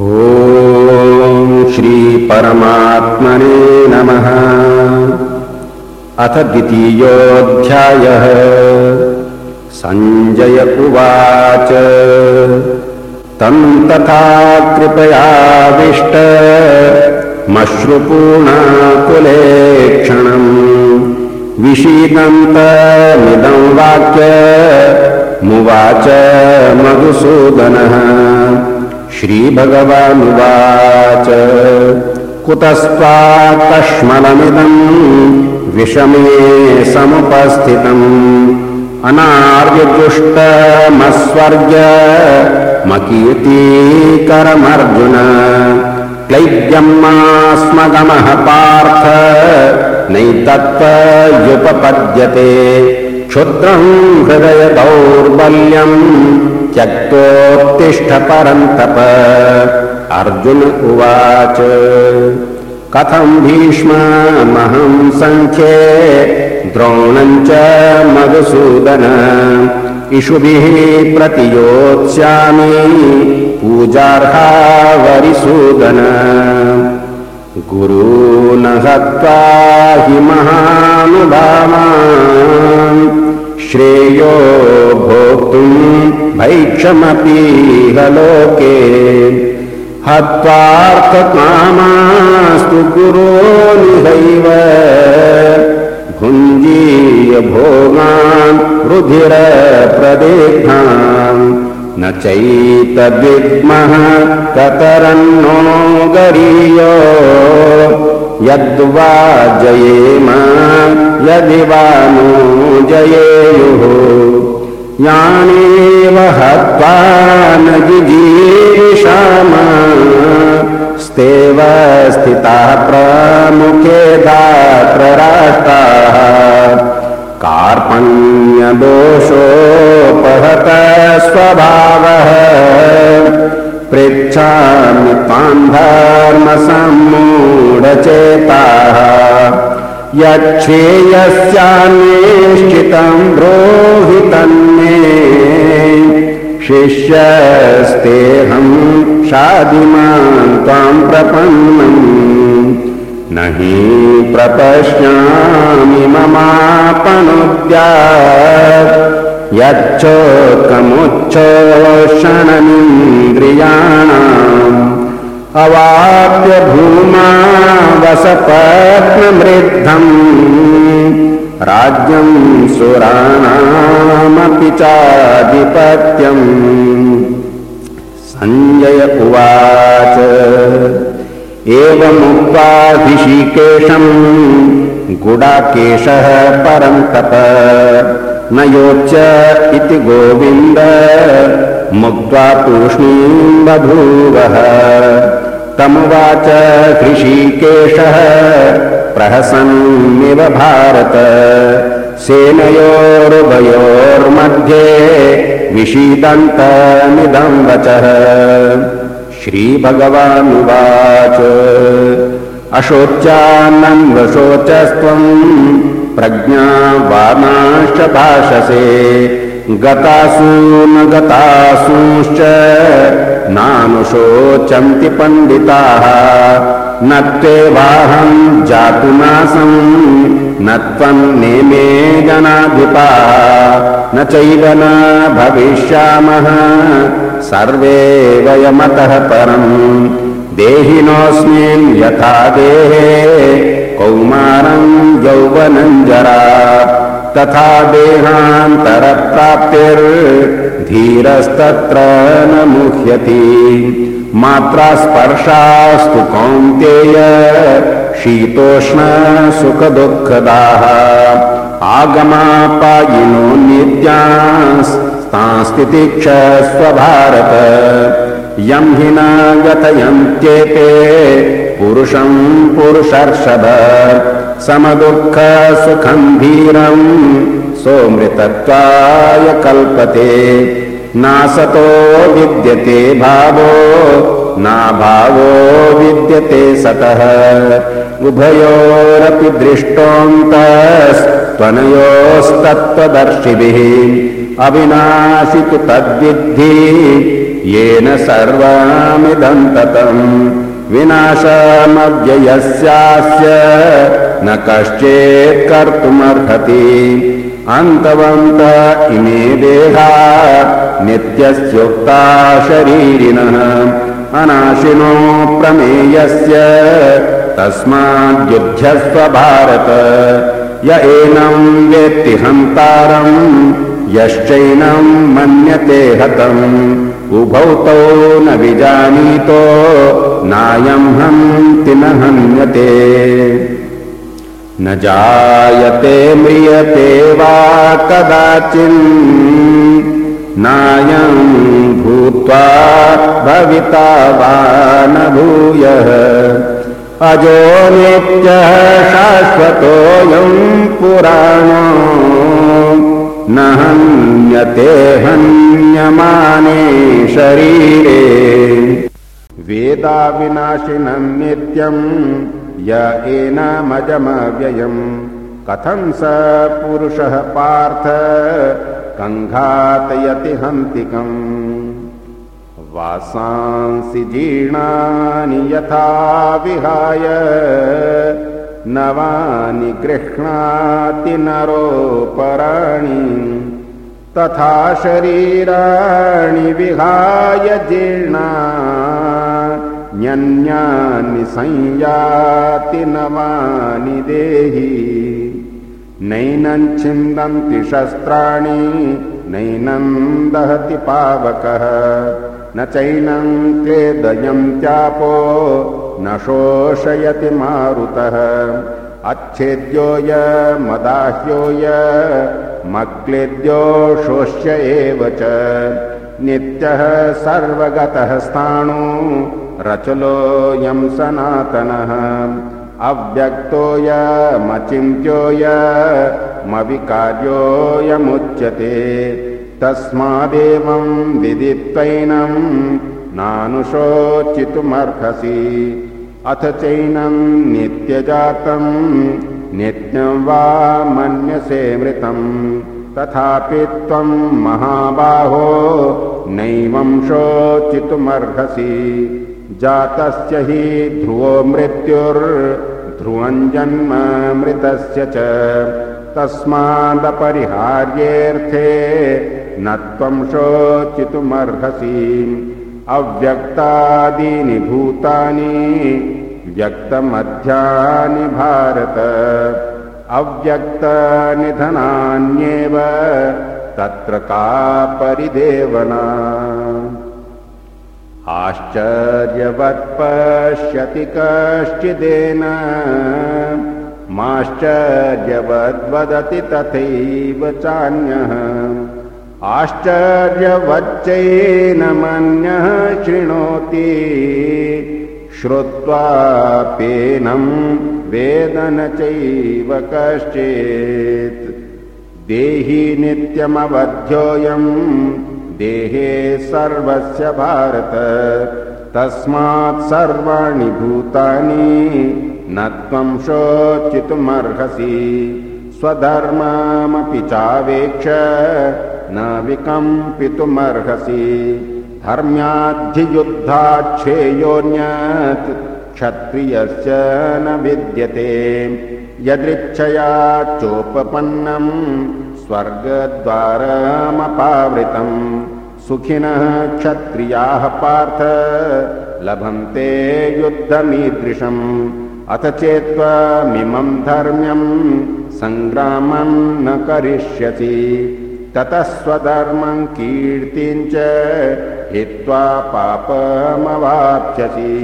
ॐ श्रीपरमात्मने नमः। अथ द्वितीयोऽध्यायः। सञ्जय उवाच। तं तथा कृपयाविष्टमश्रुपूर्णाकुलेक्षणम् विषीदन्तमिदं वाक्य मुवाच मधुसूदनः श्रीभगवानुवाच। कुतस्त्वाकश्मलमिदम् विषमे समुपस्थितम्। अनार्यजुष्टमस्वर्ग मकीर्तीकरमर्जुन। क्लैब्यमास्मगमः पार्थ नैतत्त्वयुपपद्यते। क्षुद्रम् हृदय दौर्बल्यम् त्यक्तोत्तिष्ठ परन्तप अर्जुन उवाच कथम् भीष्ममहम् सङ्ख्ये द्रोणम् च मधुसूदन। इषुभिः प्रतियोत्स्यामि पूजार्हा वरिसूदन। गुरून् हत्वा हि महानुभावान् श्रेयो भोक्तुम् भैक्षमपीह लोके। हत्वार्थकामास्तु गुरोनिहैव भुञ्जीय भोगान् रुधिरप्रदेहान्। न चैतद्विद्मः कतरन्नो गरीयो यद्वा जयेम यदि वा नो जयेयुः। यानेव हत्वा न जिजीविषाम स्तेव स्थिताः प्रमुखे दात्रराष्ट्राः। कार्पण्यदोषोपहत स्वभावः पृच्छामि त्वाम् धर्मसम्मूढचेताः यच्छेयस्यान्वेष्टितम् ब्रूहि तन्मे शिष्यस्तेऽहम् शादिमान् त्वाम् प्रपन्नम्। न हि प्रपश्यामि ममापनुद्यात् यच्छोकमुच्छोषणमिन्द्रियाणाम् अवाप्य भूमा वसपत्नमृद्धम् राज्यम् सुराणामपि चाधिपत्यम् सञ्जय उवाच। एवमुक्त्वा ऋषिकेशम् गुडाकेशः परन्तप न योच्य इति गोविन्द मुक्त्वा तूष्णीम् बभूवः तमुवाच ऋषिकेशः प्रहसन्निव भारत। सेनयोरुभयोर्मध्ये विषीदन्तमिदम् वचः। श्रीभगवानुवाच अशोच्यानन्वशोचस्त्वम् प्रज्ञावानाश्च भाषसे गतासु न गतासूंश्च नानुशोचन्ति पण्डिताः। न त्वेवाहम् जातु नासम् न त्वम् नेमे जनाधिपाः। न चैव न भविष्यामः सर्वे वयमतः परम् देहिनोऽस्मिन् यथा देहे कौमारम् यौवनम् जरा तथा देहान्तरप्राप्तिर्धीरस्तत्र न मुह्यति। मात्रा स्पर्शास्तु कौन्तेय शीतोष्ण सुखदुःखदाः। आगमापायिनो नित्यास्तांस्तितिक्षस्व भारत यम् हि न गतयन्त्येते पुरुषम् पुरुषर्षभ समदुःखसुखम् धीरम् सोऽमृतत्वाय कल्पते। नासतो विद्यते भावो नाभावो विद्यते सतः। उभयोरपि दृष्टोऽन्तस्त्वनयोस्तत्त्वदर्शिभिः। अविनाशि तु तद्विद्धि येन सर्वमिदम् ततम् विनाशमव्ययस्यास्य न कश्चित् कर्तुमर्हति। अन्तवन्त इमे देहा नित्यस्योक्ता शरीरिणः। अनाशिनो प्रमेयस्य तस्माद्युध्यस्व भारत। य एनम् वेत्ति हन्तारम् यश्चैनम् मन्यते हतम् उभौ तौ न विजानीतो नायम् हन्ति न हन्यते। न जायते म्रियते वा कदाचिन् नायम् भूत्वा भविता वा न भूयः। अजो नित्यः शाश्वतोऽयम् पुराणो न हन्यते हन्यमाने शरीरे। वेदाविनाशिनम् नित्यम् य एनमजमव्ययम् कथम् स पुरुषः पार्थ कङ्घातयति हन्तिकम् वासांसि जीर्णानि यथा विहाय नवानि गृह्णाति नरोपराणि तथा शरीराणि विहाय जीर्णा न्यन्यानि संयाति नवानि देहि। नैनम् छिन्दन्ति शस्त्राणि नैनम् दहति पावकः न चैनम् क्लेदयन्त्यापो न शोषयति मारुतः अच्छेद्योय मदाह्योय मक्लेद्यो शोष्य एव च। नित्यः सर्वगतः स्थाणु रचलोऽयम् सनातनः। अव्यक्तोऽयमचिन्त्योऽयमविकार्योऽयमुच्यते तस्मादेवम् विदित्वैनम् नानुशोचितुमर्हसि अथ चैनम् नित्यजातम् नित्यम् वा मन्यसे मृतम्। तथापि त्वम् महाबाहो नैवम् शोचितुमर्हसि। जातस्य हि ध्रुवो मृत्युर्ध्रुवम् जन्म मृतस्य च। तस्मादपरिहार्येऽर्थे न त्वम् शोचितुमर्हसि अव्यक्तादीनि भूतानि व्यक्तमध्यानि भारत। अव्यक्तनिधनान्येव तत्र का परिदेवना आश्चर्यवत् पश्यति कश्चिदेन माश्चर्यवद्वदति तथैव चान्यः आश्चर्यवच्चैन मन्यः शृणोति। श्रुत्वाप्येनम् वेद न चैव कश्चित्। देहि नित्यमवध्योऽयम् देहे सर्वस्य भारत। तस्मात् सर्वाणि भूतानि न त्वम् शोचितुमर्हसि स्वधर्ममपि चावेक्ष न विकम्पितुमर्हसि धर्म्याद्धियुद्धाच्छेयोऽन्यत् क्षत्रियस्य न विद्यते। यदृच्छया चोपपन्नम् स्वर्गद्वारमपावृतम् सुखिनः क्षत्रियाः पार्थ लभन्ते युद्धमीदृशम्। अथ चेत्त्वमिमम् धर्म्यम् सङ्ग्रामम् न करिष्यसि। ततः स्वधर्मम् कीर्तिम् च हित्वा पापमवाप्स्यसि।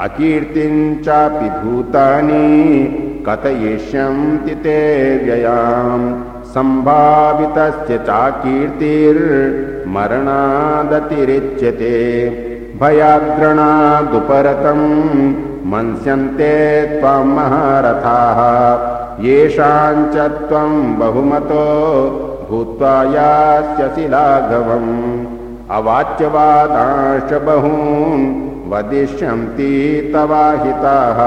अकीर्तिम् चापि भूतानि कथयिष्यन्ति ते व्ययाम् सम्भावितस्य चाकीर्तिर्मरणादतिरिच्यते। भयाद्रणादुपरतम् मन्स्यन्ते त्वाम् महारथाः येषाम् च त्वम् बहुमतो भूत्वा यास्यसि लाघवम् अवाच्यवादांश्च बहून् वदिष्यन्ति तवाहिताः।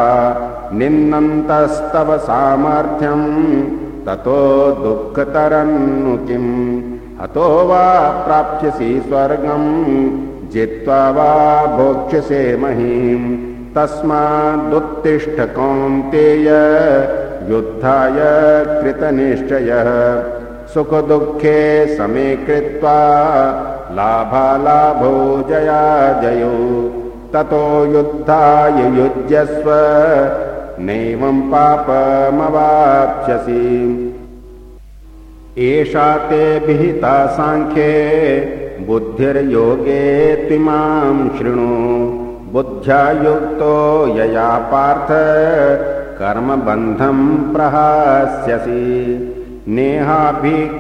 निन्दन्तस्तव सामर्थ्यम् ततो दुःखतरन्नु किम्? हतो वा प्राप्स्यसि स्वर्गम् जित्वा वा भोक्ष्यसे महीम् तस्मादुत्तिष्ठ कौन्तेय युद्धाय कृतनिश्चयः सुखदुःखे समे कृत्वा लाभालाभो जया जयो। ततो युद्धाय युज्यस्व नैवम् पापमवाप्स्यसि। एषा ते विहिता साङ्ख्ये बुद्धिर्योगे त्विमाम् शृणु। बुद्ध्या युक्तो यया पार्थ कर्मबन्धम् प्रहास्यसि। नेहाभिक्रमनाशोऽस्ति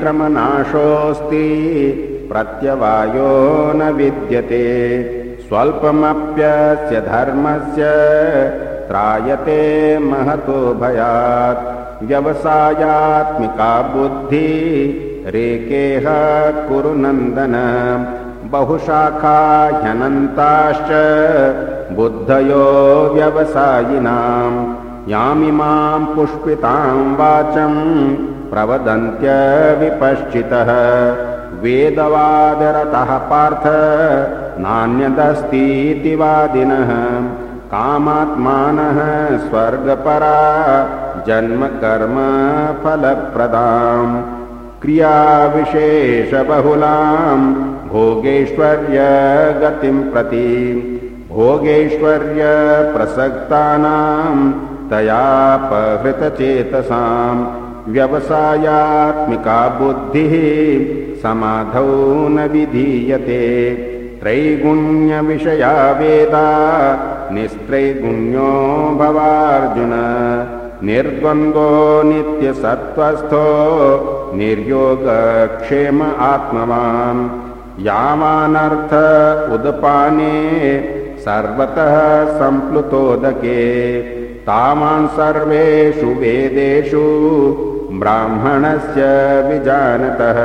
प्रत्यवायो न विद्यते। स्वल्पमप्यस्य धर्मस्य त्रायते महतो भयात्। व्यवसायात्मिका बुद्धि रेकेह कुरु नन्दन। बहुशाखा ह्यनन्ताश्च बुद्धयो व्यवसायिनाम् यामिमाम् पुष्पिताम् वाचम् प्रवदन्त्य विपश्चितः। वेदवादरतः पार्थ नान्यदस्तीति वादिनः कामात्मानः स्वर्गपरा जन्मकर्म फलप्रदाम्। क्रियाविशेषबहुलाम् भोगेश्वर्यगतिम् प्रति। भोगेश्वर्यप्रसक्तानाम् तयापहृतचेतसाम् व्यवसायात्मिका बुद्धिः समाधौ न विधीयते। त्रैगुण्यविषया वेदा निस्त्रैगुण्यो भवार्जुन। निर्द्वन्द्वो नित्यसत्त्वस्थो निर्योगक्षेम आत्मवान्। यावानर्थ उदपाने सर्वतः सम्प्लुतोदके तावान् सर्वेषु वेदेषु ब्राह्मणस्य विजानतः।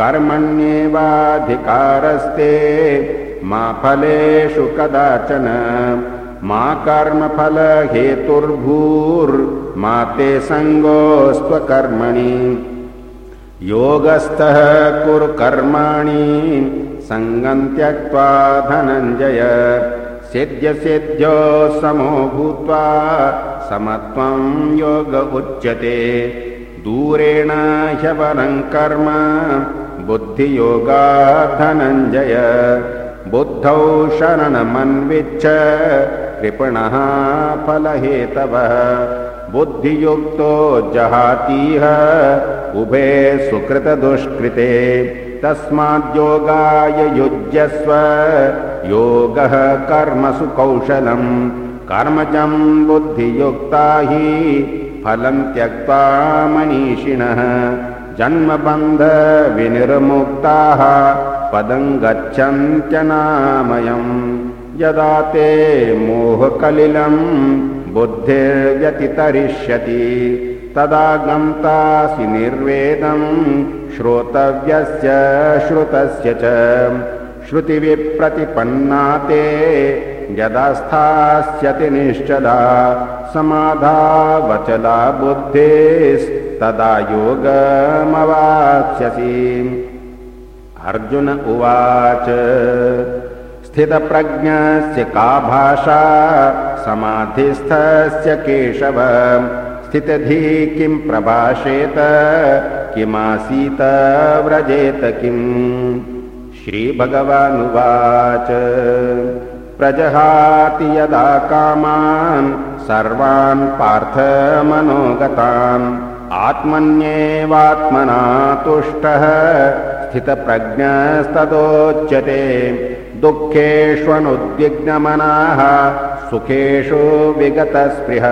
कर्मण्येवाधिकारस्ते मा फलेषु कदाचन। मा कर्मफलहेतुर्भूर्मा ते सङ्गोऽस्त्वकर्मणि। योगस्थः कुरु कर्माणि सङ्गम् त्यक्त्वा धनञ्जय सिद्ध्यसिद्ध्यो समो भूत्वा समत्वम् योग उच्यते। दूरेण ह्यवरम् कर्म बुद्धियोगा धनञ्जय बुद्धौ शरणमन्विच्छ कृपणः फलहेतवः। बुद्धियुक्तो जहातीह उभे सुकृतदुष्कृते तस्माद्योगाय युज्यस्व। योगः कर्मसु कौशलम् कर्मजम् बुद्धियुक्ता हि फलम् त्यक्त्वा मनीषिणः। जन्मबन्धविनिर्मुक्ताः पदम् गच्छन्त्यनामयम्। यदा ते मोहकलिलम् बुद्धिर्व्यतितरिष्यति तदा गन्तासि निर्वेदम् श्रोतव्यस्य श्रुतस्य च श्रुतिविप्रतिपन्ना ते यदा स्थास्यति निश्चला समाधावचला बुद्धिस्तदा योगमवाप्स्यसि। अर्जुन उवाच स्थितप्रज्ञस्य का भाषा? समाधिस्थस्य केशव स्थितधी किम् प्रभाषेत? किमासीत व्रजेत किम् श्रीभगवानुवाच। प्रजहाति यदा कामान् सर्वान् पार्थमनोगतान् आत्मन्येवात्मना तुष्टः स्थितप्रज्ञस्तदोच्यते। दुःखेष्वनुद्विग्नमनाः सुखेषु विगतस्पृह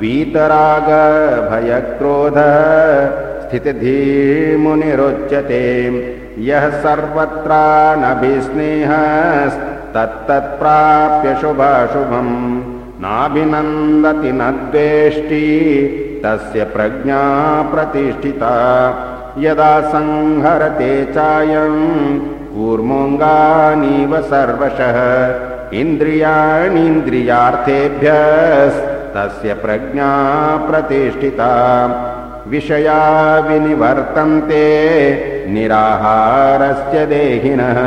वीतरागभयक्रोध स्थितिधीमुनिरुच्यते। यः सर्वत्रानभिस्नेहस्तत्तत्प्राप्य शुभाशुभम्। नाभिनन्दति न द्वेष्टि तस्य प्रज्ञा प्रतिष्ठिता। यदा संहरते चायम् कूर्मोऽङ्गानीव सर्वशः इन्द्रियाणीन्द्रियार्थेभ्यस्तस्य प्रज्ञा प्रतिष्ठिता। विषया विनिवर्तन्ते निराहारस्य देहिनः।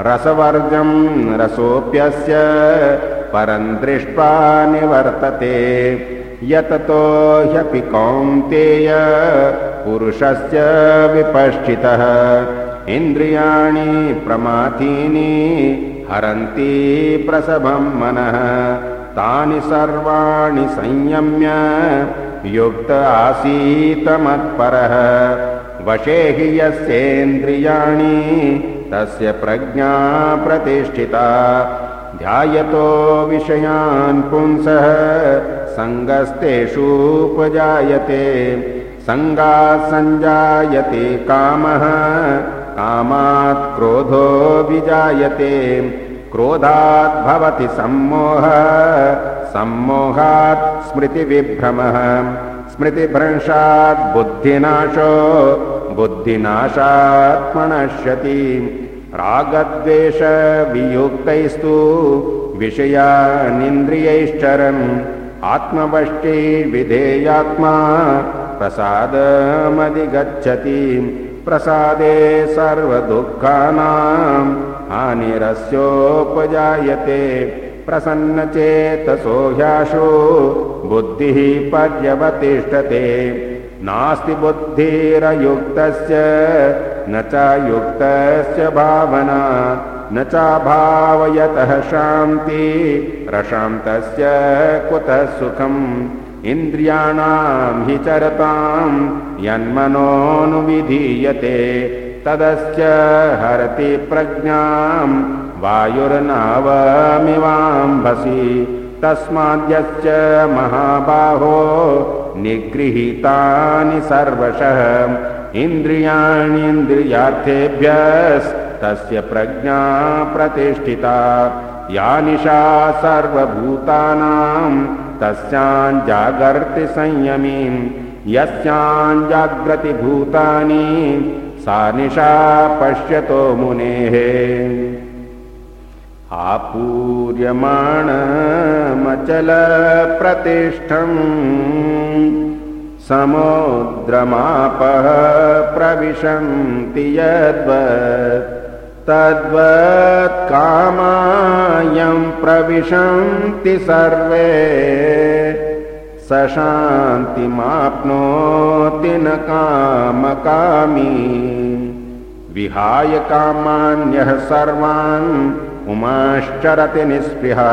रसवर्जम् रसोऽप्यस्य परम् दृष्ट्वा निवर्तते। यततो ह्यपि कौन्तेय पुरुषस्य विपश्चितः। इन्द्रियाणि प्रमाथीनि हरन्ति प्रसभम् मनः तानि सर्वाणि संयम्य युक्त आसीत मत्परः। वशे हि यस्येन्द्रियाणि तस्य प्रज्ञा प्रतिष्ठिता। ध्यायतो विषयान् पुंसः सङ्गस्तेषूपजायते। सङ्गात् सञ्जायते कामः कामात् क्रोधो विजायते क्रोधात् भवति सम्मोह। सम्मोहात् स्मृतिविभ्रमः। स्मृतिभ्रंशात् बुद्धिनाशो। बुद्धिनाशात् प्रणश्यति। रागद्वेषवियुक्तैस्तु। विषयानिन्द्रियैश्चरन् आत्मवष्टिर्विधेयात्मा। प्रसादमधिगच्छति। प्रसादे सर्वदुःखानाम् हानिरस्योपजायते। प्रसन्नचेतसो ह्याशो बुद्धिः पर्यवतिष्ठते। नास्ति बुद्धिरयुक्तस्य न च युक्तस्य भावना न चाभावयतः शान्ति प्रशान्तस्य कुतः सुखम्। इन्द्रियाणाम् हि चरताम् यन्मनोऽनुविधीयते तदस्य हरति प्रज्ञाम् वायुर्नावमिवाम्भसि। तस्माद्यश्च महाबाहो निगृहीतानि सर्वशः। इन्द्रियाणीन्द्रियार्थेभ्यस्तस्य प्रज्ञा प्रतिष्ठिता। या निशा सर्वभूतानाम् तस्याञ्जागर्ति संयमीम् यस्याञ्जाग्रति भूतानि सा निशा पश्यतो मुनेः। आपूर्यमाणमचलप्रतिष्ठम् समुद्रमापः प्रविशन्ति यद्वत् तद्वत् कामायम् प्रविशन्ति सर्वे स शान्तिमाप्नोति न कामकामी। विहाय कामान्यः सर्वान् उमाश्चरति निःस्पृहा।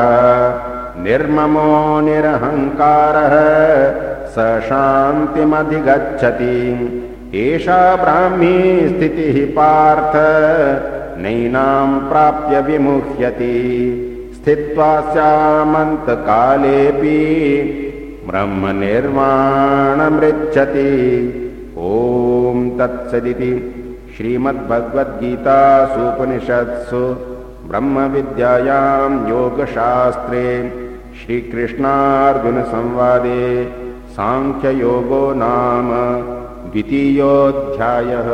निर्ममो निरहङ्कारः स शान्तिमधिगच्छति। एषा ब्राह्मी स्थितिः पार्थ नैनाम् प्राप्य विमुह्यति। स्थित्वा स्यामन्तकालेऽपि ब्रह्मनिर्वाणमृच्छति। ॐ तत्सदिति श्रीमद्भगवद्गीतासूपनिषत्सु ब्रह्मविद्यायाम् योगशास्त्रे श्रीकृष्णार्जुनसंवादे साङ्ख्ययोगो नाम द्वितीयोऽध्यायः